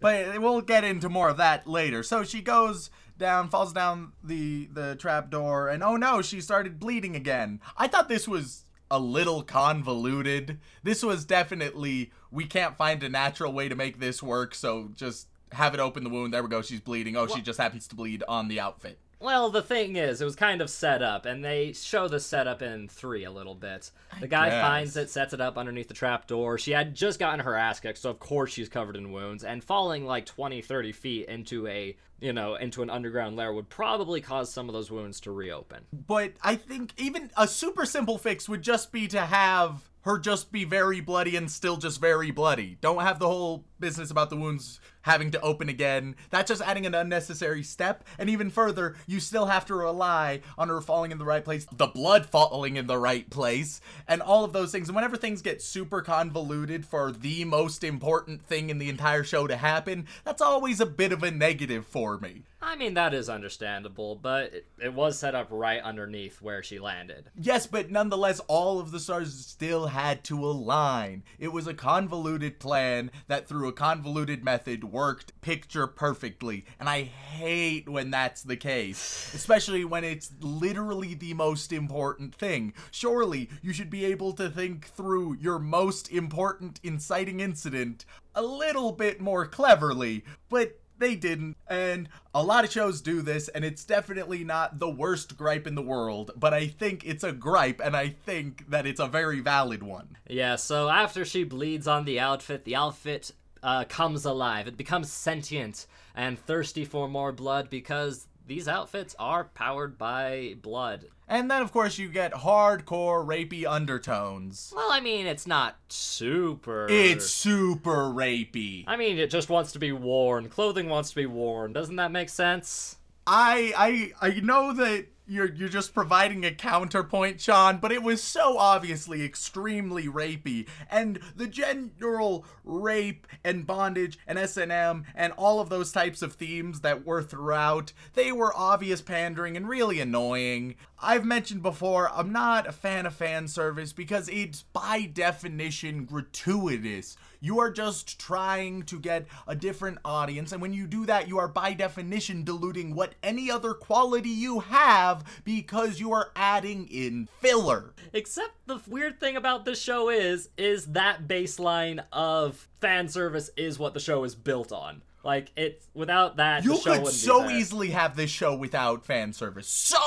But we'll get into more of that later. So she goes down, falls down the the trap door, and oh no, she started bleeding again. I thought this was a little convoluted. This was definitely we can't find a natural way to make this work, so just have it open the wound. There we go. She's bleeding. Oh, she just happens to bleed on the outfit. Well, the thing is, it was kind of set up, and they show the setup in three a little bit. The guy guess. finds it, sets it up underneath the trap door. She had just gotten her ass kicked, so of course she's covered in wounds. And falling like 20, 30 feet into a, you know, into an underground lair would probably cause some of those wounds to reopen. But I think even a super simple fix would just be to have her just be very bloody and still just very bloody. Don't have the whole business about the wounds having to open again. That's just adding an unnecessary step. And even further, you still have to rely on her falling in the right place, the blood falling in the right place, and all of those things. And whenever things get super convoluted for the most important thing in the entire show to happen, that's always a bit of a negative for me. I mean, that is understandable, but it, it was set up right underneath where she landed. Yes, but nonetheless, all of the stars still had to align. It was a convoluted plan that, through a convoluted method, worked picture perfectly. And I hate when that's the case, especially when it's literally the most important thing. Surely, you should be able to think through your most important inciting incident a little bit more cleverly, but they didn't. And a lot of shows do this, and it's definitely not the worst gripe in the world, but I think it's a gripe, and I think that it's a very valid one. Yeah, so after she bleeds on the outfit, the outfit uh, comes alive. It becomes sentient and thirsty for more blood because these outfits are powered by blood. And then, of course, you get hardcore rapey undertones. Well, I mean, it's not super. It's super rapey. I mean, it just wants to be worn. Clothing wants to be worn. Doesn't that make sense? I I I know that you're you're just providing a counterpoint, Sean, but it was so obviously extremely rapey, and the general rape and bondage and S and M and all of those types of themes that were throughout, they were obvious pandering and really annoying. I've mentioned before, I'm not a fan of fan service because it's by definition gratuitous. You are just trying to get a different audience, and when you do that, you are by definition diluting what any other quality you have because you are adding in filler. Except the weird thing about this show is, is that baseline of fan service is what the show is built on. Like it's without that, You the show could wouldn't be so easily have this show without fan service. So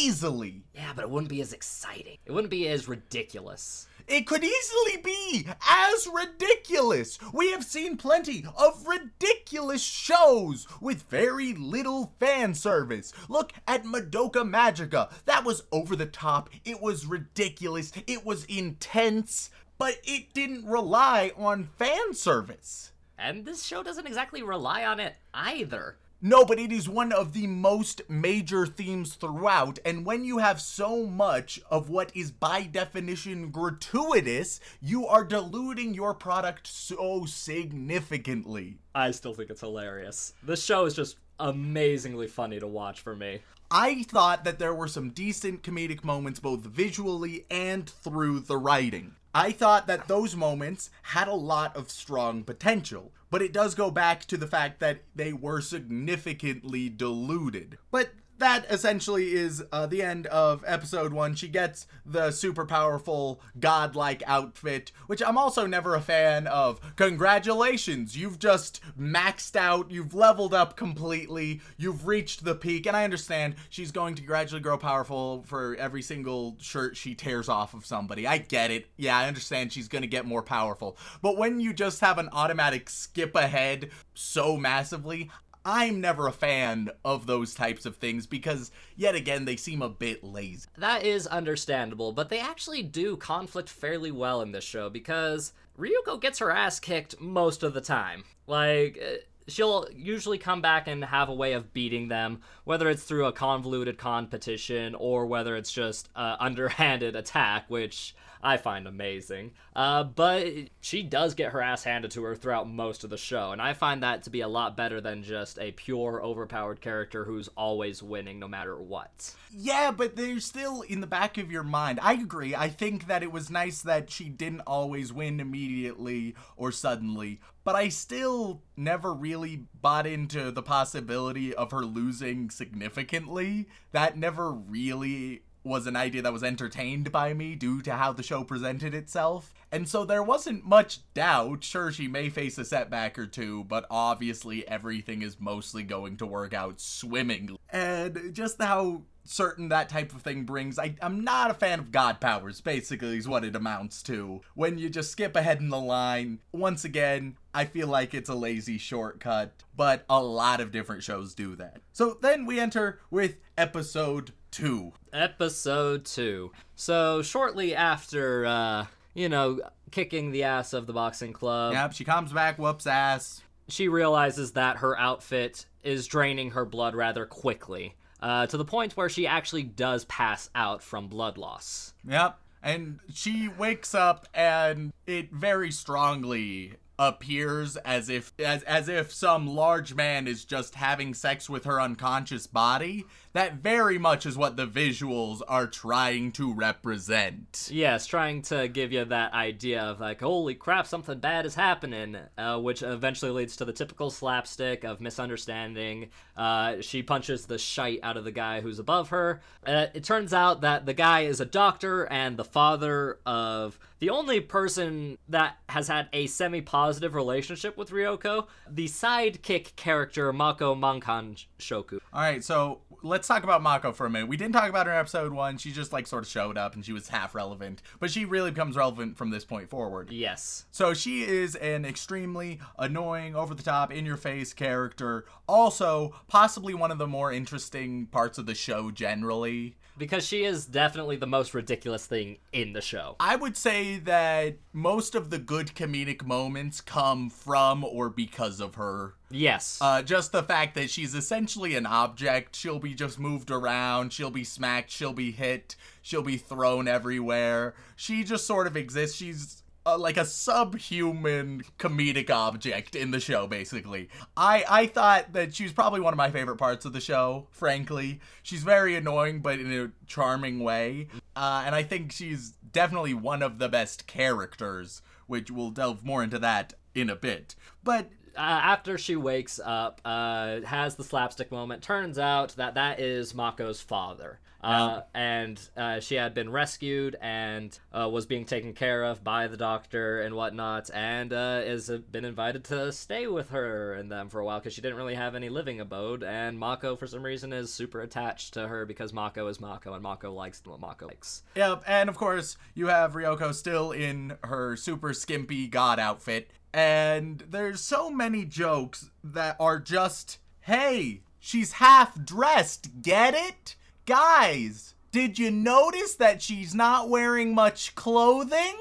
easily. Yeah, but it wouldn't be as exciting. It wouldn't be as ridiculous. It could easily be as ridiculous. We have seen plenty of ridiculous shows with very little fan service. Look at Madoka Magica. That was over the top. It was ridiculous. It was intense, but it didn't rely on fan service. And this show doesn't exactly rely on it either. No, but it is one of the most major themes throughout, and when you have so much of what is by definition gratuitous, you are diluting your product so significantly. I still think it's hilarious. This show is just amazingly funny to watch for me. I thought that there were some decent comedic moments both visually and through the writing. I thought that those moments had a lot of strong potential, but it does go back to the fact that they were significantly diluted. But that essentially is uh, the end of episode one. She gets the super powerful, godlike outfit, which I'm also never a fan of. Congratulations, you've just maxed out, you've leveled up completely, you've reached the peak, and I understand she's going to gradually grow powerful for every single shirt she tears off of somebody. I get it. Yeah, I understand she's gonna get more powerful. But when you just have an automatic skip ahead so massively, I'm never a fan of those types of things because, yet again, they seem a bit lazy. That is understandable, but they actually do conflict fairly well in this show because Ryuko gets her ass kicked most of the time. Like, uh, she'll usually come back and have a way of beating them, whether it's through a convoluted competition or whether it's just an [laughs] underhanded attack, which I find amazing. Uh, but she does get her ass handed to her throughout most of the show, and I find that to be a lot better than just a pure overpowered character who's always winning no matter what. Yeah, but they're still in the back of your mind. I agree. I think that it was nice that she didn't always win immediately or suddenly, but I still never really bought into the possibility of her losing significantly. That never really was an idea that was entertained by me due to how the show presented itself. And so there wasn't much doubt. Sure, she may face a setback or two, but obviously everything is mostly going to work out swimmingly. And just how certain that type of thing brings, I, I'm not a fan of God powers, basically, is what it amounts to. When you just skip ahead in the line, once again, I feel like it's a lazy shortcut, but a lot of different shows do that. So then we enter with episode 2. Episode 2. So, shortly after, uh, you know, kicking the ass of the boxing club, Yep, she comes back, whoops ass. she realizes that her outfit is draining her blood rather quickly, uh, to the point where she actually does pass out from blood loss. Yep. And she wakes up and it very strongly appears as if as, as if some large man is just having sex with her unconscious body. That very much is what the visuals are trying to represent. Yes, trying to give you that idea of like, holy crap, something bad is happening, uh, which eventually leads to the typical slapstick of misunderstanding. Uh, she punches the shite out of the guy who's above her. Uh, it turns out that the guy is a doctor and the father of the only person that has had a semi positive relationship with Ryoko. The sidekick character Mako Mankan Shoku. All right, so let's talk about Mako for a minute. We didn't talk about her in episode one. She just like sort of showed up and she was half relevant, but she really becomes relevant from this point forward. Yes. So she is an extremely annoying, over the top, in your face character. Also, possibly one of the more interesting parts of the show generally. Because she is definitely the most ridiculous thing in the show. I would say that most of the good comedic moments come from or because of her. Yes. Uh, just the fact that she's essentially an object. She'll be just moved around. She'll be smacked. She'll be hit. She'll be thrown everywhere. She just sort of exists. She's uh, like a subhuman comedic object in the show, basically. I I thought that she was probably one of my favorite parts of the show. Frankly, she's very annoying, but in a charming way. Uh, and I think she's definitely one of the best characters, which we'll delve more into that in a bit. But uh, after she wakes up, uh, has the slapstick moment. Turns out that that is Mako's father. Uh, and uh, she had been rescued and uh, was being taken care of by the doctor and whatnot, and uh, has been invited to stay with her and them for a while because she didn't really have any living abode. And Mako, for some reason, is super attached to her because Mako is Mako, and Mako likes what Mako likes. Yep, and of course, you have Ryoko still in her super skimpy god outfit. And there's so many jokes that are just, hey, she's half dressed, get it? Guys, did you notice that she's not wearing much clothing?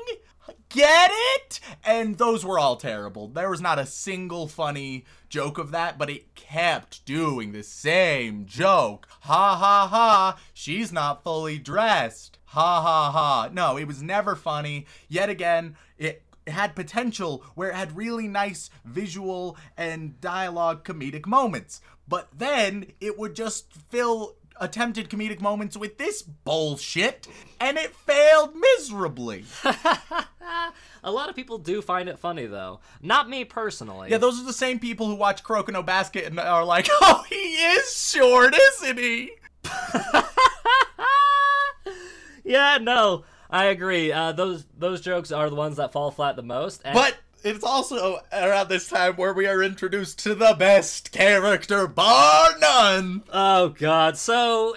Get it? And those were all terrible. There was not a single funny joke of that, but it kept doing the same joke. Ha ha ha, she's not fully dressed. Ha ha ha. No, it was never funny. Yet again, it had potential where it had really nice visual and dialogue comedic moments. But then it would just fill attempted comedic moments with this bullshit, and it failed miserably. [laughs] A lot of people do find it funny, though. Not me personally. Yeah, those are the same people who watch Kuroko Basket and are like, [laughs] oh, he is short, isn't he? [laughs] yeah, no, I agree. Uh, those those jokes are the ones that fall flat the most. And But it's also around this time where we are introduced to the best character, bar none. oh god, so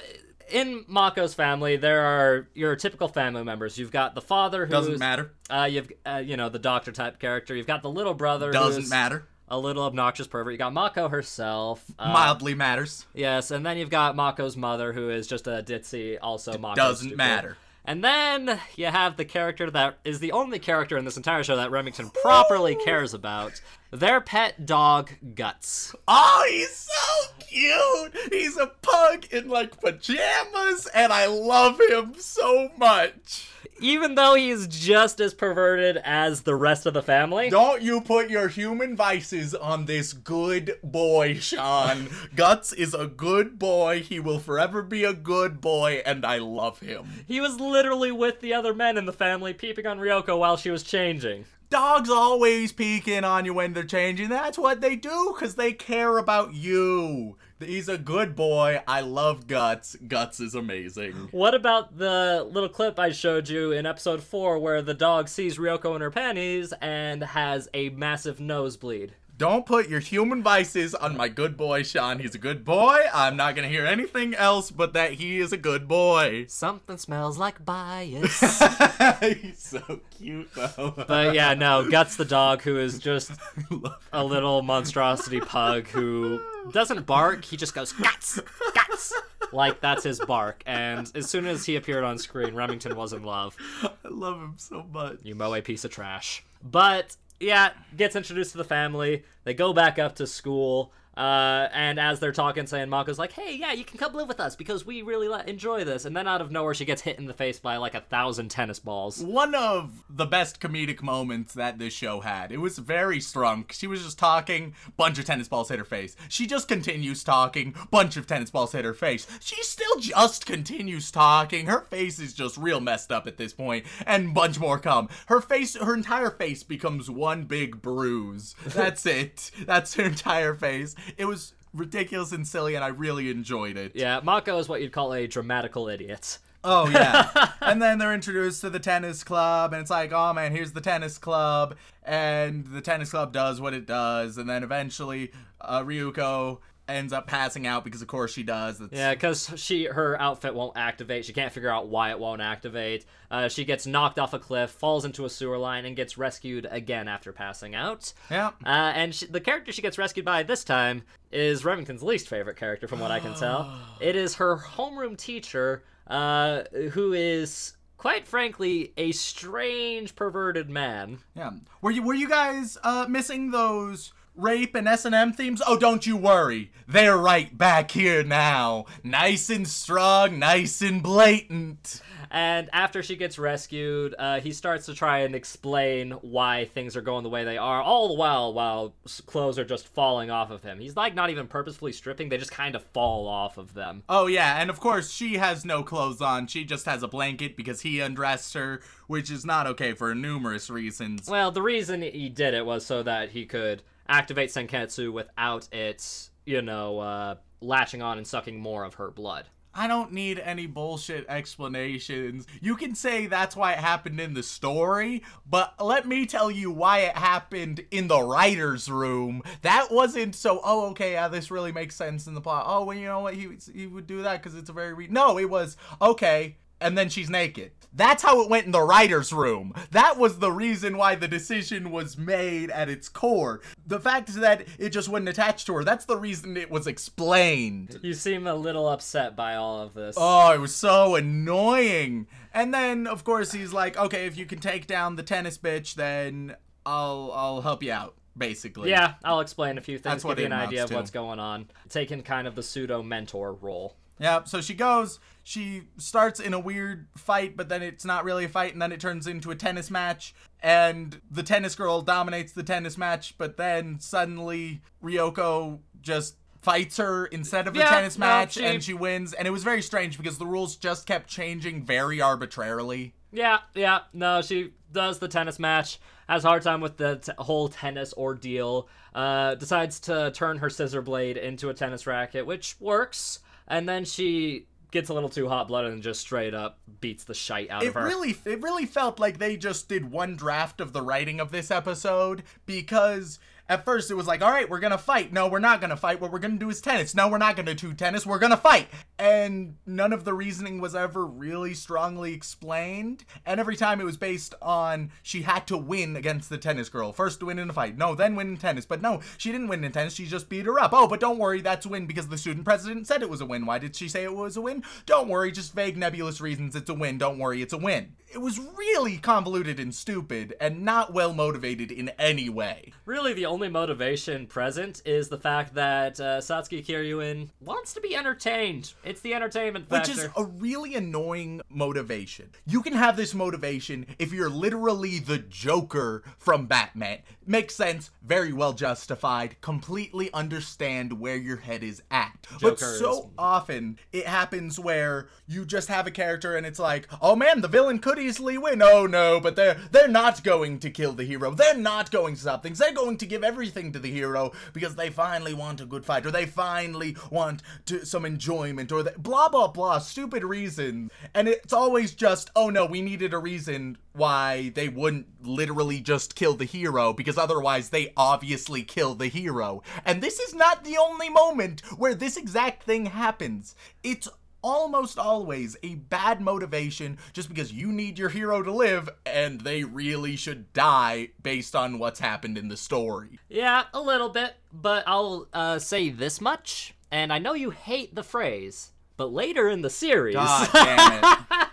in Mako's family, there are your typical family members. You've got the father, who's Doesn't matter. Uh, you've uh, you know the doctor type character. You've got the little brother, Doesn't matter. A little obnoxious pervert. You got Mako herself. Uh, Mildly matters. Yes, and then you've got Mako's mother, who is just a ditzy. Also, Mako Doesn't matter. And then you have the character that is the only character in this entire show that Remington properly cares about. Their pet dog, Guts. Oh, he's so cute. He's a pug in like pajamas, and I love him so much. Even though he's just as perverted as the rest of the family. Don't you put your human vices on this good boy, Sean. Guts is a good boy. He will forever be a good boy, and I love him. He was literally with the other men in the family peeping on Ryoko while she was changing. Dogs always peek in on you when they're changing. That's what they do because they care about you. He's a good boy. I love Guts. Guts is amazing. What about the little clip I showed you in episode 4 where the dog sees Ryoko in her panties and has a massive nosebleed? Don't put your human vices on my good boy, Sean. He's a good boy. I'm not gonna hear anything else but that he is a good boy. Something smells like bias. [laughs] He's so cute, though. but yeah, no, Guts the dog who is just [laughs] a little monstrosity pug who doesn't bark, he just goes guts, guts. Like that's his bark. And as soon as he appeared on screen, Remington was in love. I love him so much. You mow a piece of trash. But yeah, gets introduced to the family. They go back up to school. Uh, and as they're talking, saying Mako's like, "Hey, yeah, you can come live with us because we really li- enjoy this." And then out of nowhere, she gets hit in the face by like a thousand tennis balls. One of the best comedic moments that this show had. It was very strong. She was just talking, bunch of tennis balls hit her face. She just continues talking, bunch of tennis balls hit her face. She still just continues talking. Her face is just real messed up at this point, and bunch more come. Her face, her entire face becomes one big bruise. That's it. That's her entire face. It was ridiculous and silly, and I really enjoyed it. Yeah, Mako is what you'd call a dramatical idiot. Oh yeah. [laughs] and then they're introduced to the tennis club and it's like, "Oh man, here's the tennis club." And the tennis club does what it does and then eventually uh, Ryuko ends up passing out because of course she does. That's... Yeah, because she her outfit won't activate. She can't figure out why it won't activate. Uh, she gets knocked off a cliff, falls into a sewer line, and gets rescued again after passing out. Yeah. Uh, and she, the character she gets rescued by this time is Remington's least favorite character, from what I can tell. [gasps] It is her homeroom teacher, uh, who is quite frankly a strange, perverted man. Yeah. Were you were you guys uh, missing those rape and S&M themes? Oh, don't you worry. They're right back here now. Nice and strong, nice and blatant. And after she gets rescued, uh, he starts to try and explain why things are going the way they are, all the while while clothes are just falling off of him. He's like not even purposefully stripping; they just kind of fall off of them. Oh yeah, and of course she has no clothes on. She just has a blanket because he undressed her, which is not okay for numerous reasons. Well, the reason he did it was so that he could activate Senketsu without it, you know, uh, latching on and sucking more of her blood. I don't need any bullshit explanations. You can say that's why it happened in the story, but let me tell you why it happened in the writer's room. That wasn't so, oh, okay, yeah, this really makes sense in the plot. Oh, well, you know what? He, he would do that because it's a very. Re-. No, it was, okay, and then she's naked. That's how it went in the writer's room. That was the reason why the decision was made at its core. The fact is that it just wouldn't attach to her. That's the reason it was explained. You seem a little upset by all of this. Oh, it was so annoying. And then, of course, he's like, "Okay, if you can take down the tennis bitch, then I'll I'll help you out." Basically. Yeah, I'll explain a few things, That's what give you an idea of to. what's going on. Taking kind of the pseudo mentor role. Yep. So she goes. She starts in a weird fight, but then it's not really a fight, and then it turns into a tennis match. And the tennis girl dominates the tennis match, but then suddenly Ryoko just fights her instead of a Yeah, tennis no, match, she- and she wins. And it was very strange because the rules just kept changing very arbitrarily. Yeah, yeah. No, she does the tennis match, has a hard time with the t- whole tennis ordeal, uh, decides to turn her scissor blade into a tennis racket, which works, and then she gets a little too hot blooded and just straight up beats the shite out it of her. really it really felt like they just did one draft of the writing of this episode because at first it was like all right we're gonna fight. No we're not gonna fight. What we're gonna do is tennis. No we're not gonna do tennis. We're gonna fight. And none of the reasoning was ever really strongly explained. And every time it was based on she had to win against the tennis girl. First to win in a fight. No then win in tennis. But no she didn't win in tennis. She just beat her up. Oh but don't worry. That's a win because the student president said it was a win. Why did she say it was a win? Don't worry. Just vague nebulous reasons. It's a win. Don't worry. It's a win it was really convoluted and stupid and not well motivated in any way Really, the only motivation present is the fact that uh, Satsuki Kiryuin wants to be entertained. It's the entertainment factor. which is a really annoying motivation. You can have this motivation if you're literally the Joker from Batman. Makes sense, very well justified, completely understand where your head is at. but so is- often it happens where you just have a character and it's like, "Oh man, the villain could easily win." Oh no, but they're they're not going to kill the hero. They're not going to stop things. They're going to give everything to the hero because they finally want a good fight or they finally want to, some enjoyment or they, blah blah blah stupid reason. And it's always just, "Oh no, we needed a reason why they wouldn't literally just kill the hero because otherwise they obviously kill the hero." And this is not the only moment where this exact thing happens. It's almost always a bad motivation just because you need your hero to live and they really should die based on what's happened in the story. Yeah, a little bit, but I'll uh, say this much, and I know you hate the phrase, but later in the series, God [laughs] damn it.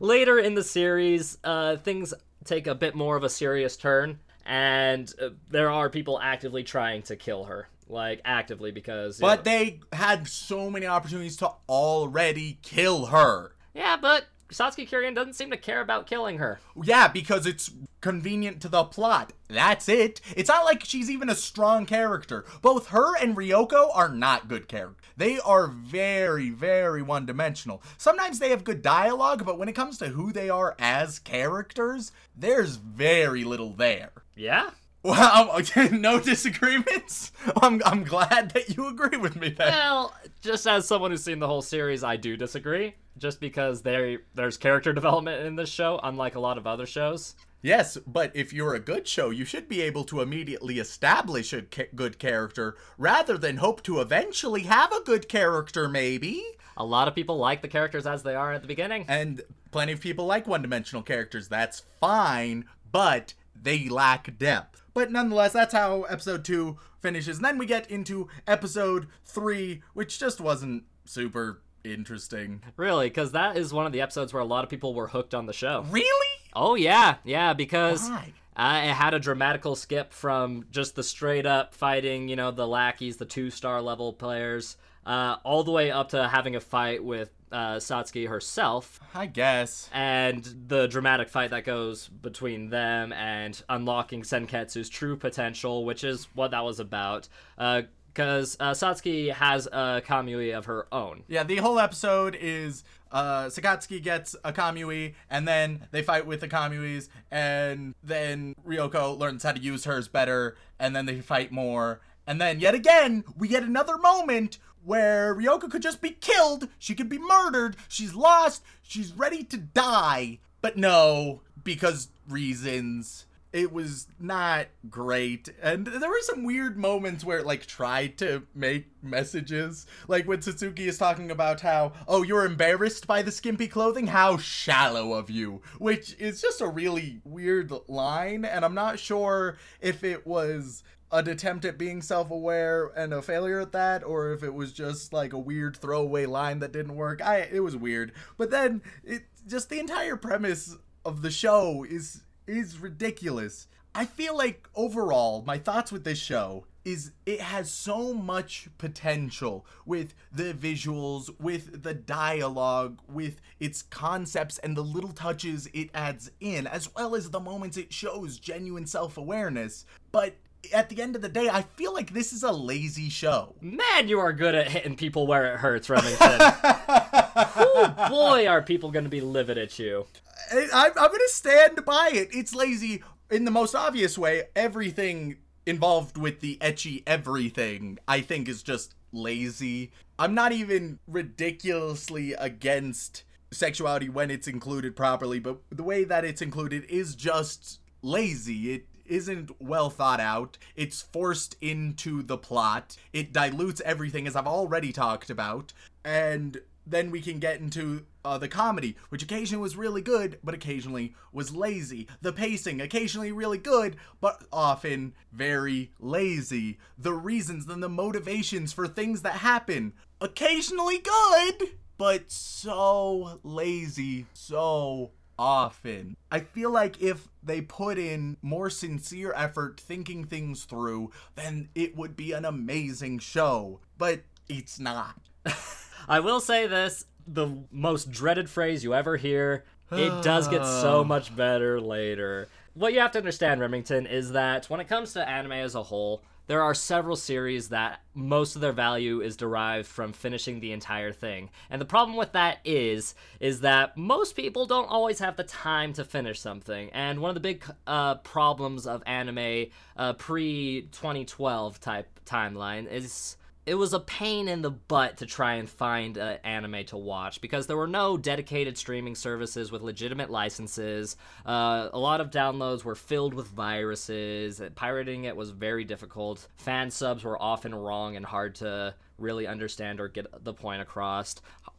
later in the series, uh, things take a bit more of a serious turn, and uh, there are people actively trying to kill her, like actively because. But know- they had so many opportunities to already kill her. yeah, but Satsuki Kiryuin doesn't seem to care about killing her. Yeah, because it's convenient to the plot. That's it. It's not like she's even a strong character. Both her and Ryoko are not good characters. They are very, very one dimensional. Sometimes they have good dialogue, but when it comes to who they are as characters, there's very little there. Yeah. Well, [laughs] okay, no disagreements. I'm, I'm glad that you agree with me then. Well, just as someone who's seen the whole series, I do disagree. Just because there there's character development in this show, unlike a lot of other shows. Yes, but if you're a good show, you should be able to immediately establish a ca- good character rather than hope to eventually have a good character, maybe. A lot of people like the characters as they are at the beginning. And plenty of people like one dimensional characters. That's fine, but they lack depth. But nonetheless, that's how episode 2 finishes. And then we get into episode 3, which just wasn't super interesting. Really, because that is one of the episodes where a lot of people were hooked on the show. Really? Oh yeah, yeah, because uh, it had a dramatical skip from just the straight up fighting, you know, the lackeys, the two star level players, uh, all the way up to having a fight with uh, Satsuki herself, I guess. and the dramatic fight that goes between them and unlocking Senketsu's true potential, which is what that was about. Because uh, Satsuki has a Kamui of her own. Yeah, the whole episode is uh Sakatsuki gets a Kamui and then they fight with the Kamuis and then Ryoko learns how to use hers better and then they fight more and then yet again we get another moment where Ryoko could just be killed, she could be murdered, she's lost, she's ready to die. But no, because reasons. It was not great. And there were some weird moments where it like tried to make messages. Like when Satsuki is talking about how oh you're embarrassed by the skimpy clothing? How shallow of you which is just a really weird line and I'm not sure if it was an attempt at being self-aware and a failure at that or if it was just like a weird throwaway line that didn't work I it was weird but then it just the entire premise of the show is is ridiculous. I feel like overall, my thoughts with this show is it has so much potential with the visuals, with the dialogue, with its concepts and the little touches it adds in, as well as the moments it shows genuine self awareness. But at the end of the day, I feel like this is a lazy show. Man, you are good at hitting people where it hurts, Remington. [laughs] oh boy, are people going to be livid at you. I, I'm, I'm gonna stand by it. It's lazy in the most obvious way. Everything involved with the ecchi everything, I think, is just lazy. I'm not even ridiculously against sexuality when it's included properly, but the way that it's included is just lazy. It isn't well thought out. It's forced into the plot. It dilutes everything, as I've already talked about. And then we can get into uh, the comedy, which occasionally was really good, but occasionally was lazy. The pacing, occasionally really good, but often very lazy. The reasons and the motivations for things that happen, occasionally good, but so lazy, so often. I feel like if they put in more sincere effort thinking things through, then it would be an amazing show. But it's not. [laughs] I will say this the most dreaded phrase you ever hear. It does get so [sighs] much better later. What you have to understand, Remington, is that when it comes to anime as a whole, there are several series that most of their value is derived from finishing the entire thing. And the problem with that is is that most people don't always have the time to finish something. And one of the big uh, problems of anime uh, pre 2012 type timeline is it was a pain in the butt to try and find an anime to watch because there were no dedicated streaming services with legitimate licenses. Uh, a lot of downloads were filled with viruses. Pirating it was very difficult. Fan subs were often wrong and hard to really understand or get the point across.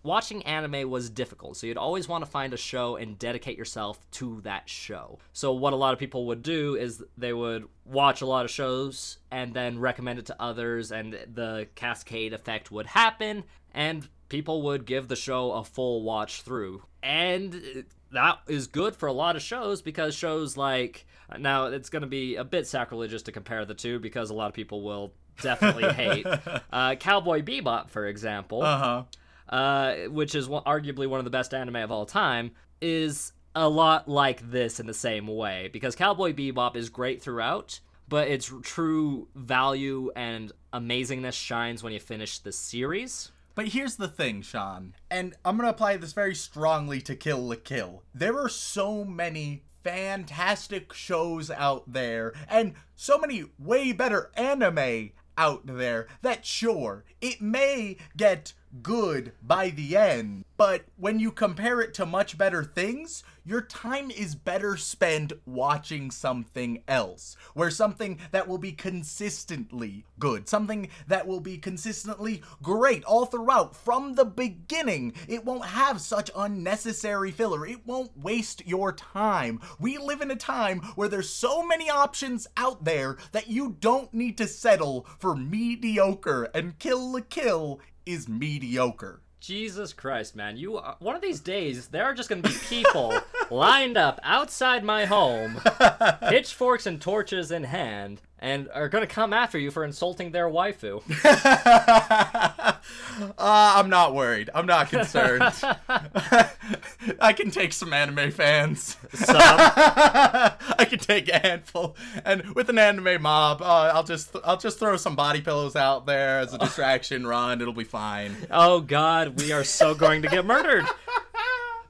Watching anime was difficult, so you'd always want to find a show and dedicate yourself to that show. So, what a lot of people would do is they would watch a lot of shows and then recommend it to others, and the cascade effect would happen, and people would give the show a full watch through. And that is good for a lot of shows because shows like now it's going to be a bit sacrilegious to compare the two because a lot of people will definitely hate [laughs] uh, Cowboy Bebop, for example, Uh huh. Uh, which is one, arguably one of the best anime of all time, is a lot like this in the same way because Cowboy Bebop is great throughout. But its true value and amazingness shines when you finish the series. But here's the thing, Sean, and I'm gonna apply this very strongly to Kill la Kill. There are so many fantastic shows out there and so many way better anime out there that sure, it may get good by the end, but when you compare it to much better things, your time is better spent watching something else, where something that will be consistently good, something that will be consistently great all throughout from the beginning. It won't have such unnecessary filler. It won't waste your time. We live in a time where there's so many options out there that you don't need to settle for mediocre and Kill la Kill is mediocre. Jesus Christ, man! You are, one of these days there are just gonna be people [laughs] lined up outside my home, [laughs] pitchforks and torches in hand, and are gonna come after you for insulting their waifu. [laughs] uh, I'm not worried. I'm not concerned. [laughs] [laughs] I can take some anime fans. Some. [laughs] I can take a handful, and with an anime mob, uh, I'll just I'll just throw some body pillows out there as a distraction. Run, it'll be fine. Oh God, we are so going to get murdered.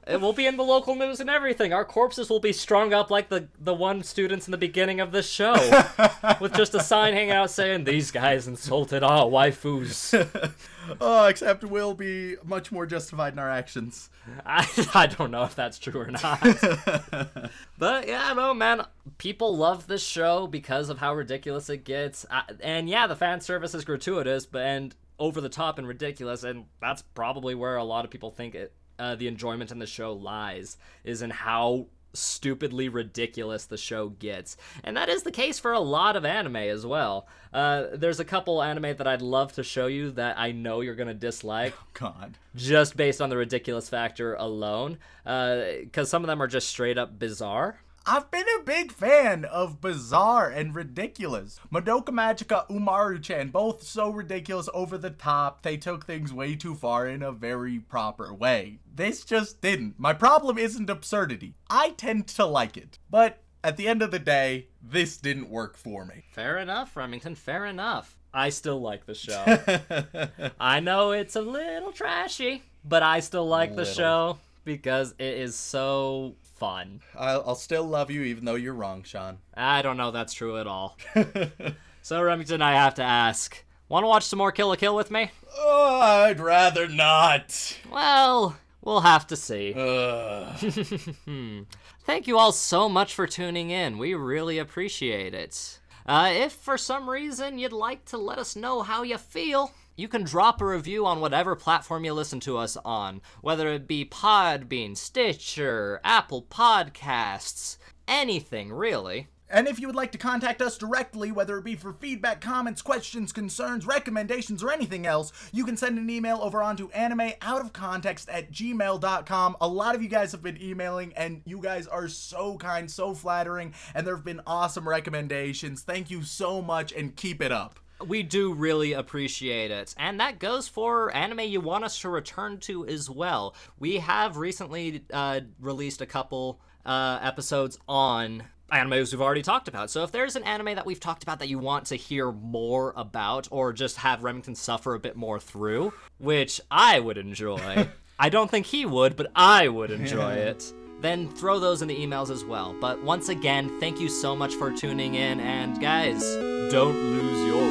It will be in the local news and everything. Our corpses will be strung up like the the one students in the beginning of this show, [laughs] with just a sign hanging out saying "These guys insulted our waifus." [laughs] Oh, except we'll be much more justified in our actions. I, I don't know if that's true or not. [laughs] but yeah, no, man. People love this show because of how ridiculous it gets. Uh, and yeah, the fan service is gratuitous, but and over the top and ridiculous, and that's probably where a lot of people think it. Uh, the enjoyment in the show lies is in how stupidly ridiculous the show gets. And that is the case for a lot of anime as well. Uh, there's a couple anime that I'd love to show you that I know you're going to dislike [laughs] God. just based on the ridiculous factor alone, because some of them are just straight up bizarre. I've been a big fan of bizarre and ridiculous. Madoka Magica Umaru-chan, both so ridiculous over the top, they took things way too far in a very proper way. This just didn't. My problem isn't absurdity. I tend to like it. But at the end of the day, this didn't work for me. Fair enough, Remington. Fair enough. I still like the show. [laughs] I know it's a little trashy, but I still like the show because it is so fun. I'll, I'll still love you even though you're wrong, Sean. I don't know that's true at all. [laughs] so Remington, I have to ask. Want to watch some more Kill la Kill with me? Oh, I'd rather not. Well, we'll have to see. [laughs] Thank you all so much for tuning in. We really appreciate it. Uh, if for some reason you'd like to let us know how you feel, you can drop a review on whatever platform you listen to us on, whether it be Podbean, Stitcher, Apple Podcasts, anything really. And if you would like to contact us directly, whether it be for feedback, comments, questions, concerns, recommendations, or anything else, you can send an email over onto animeoutofcontext at gmail.com. A lot of you guys have been emailing, and you guys are so kind, so flattering, and there have been awesome recommendations. Thank you so much, and keep it up. We do really appreciate it. And that goes for anime you want us to return to as well. We have recently uh, released a couple uh, episodes on animes we've already talked about. So if there's an anime that we've talked about that you want to hear more about or just have Remington suffer a bit more through, which I would enjoy. [laughs] I don't think he would, but I would enjoy it. [laughs] Then throw those in the emails as well. But once again, thank you so much for tuning in and guys, don't lose your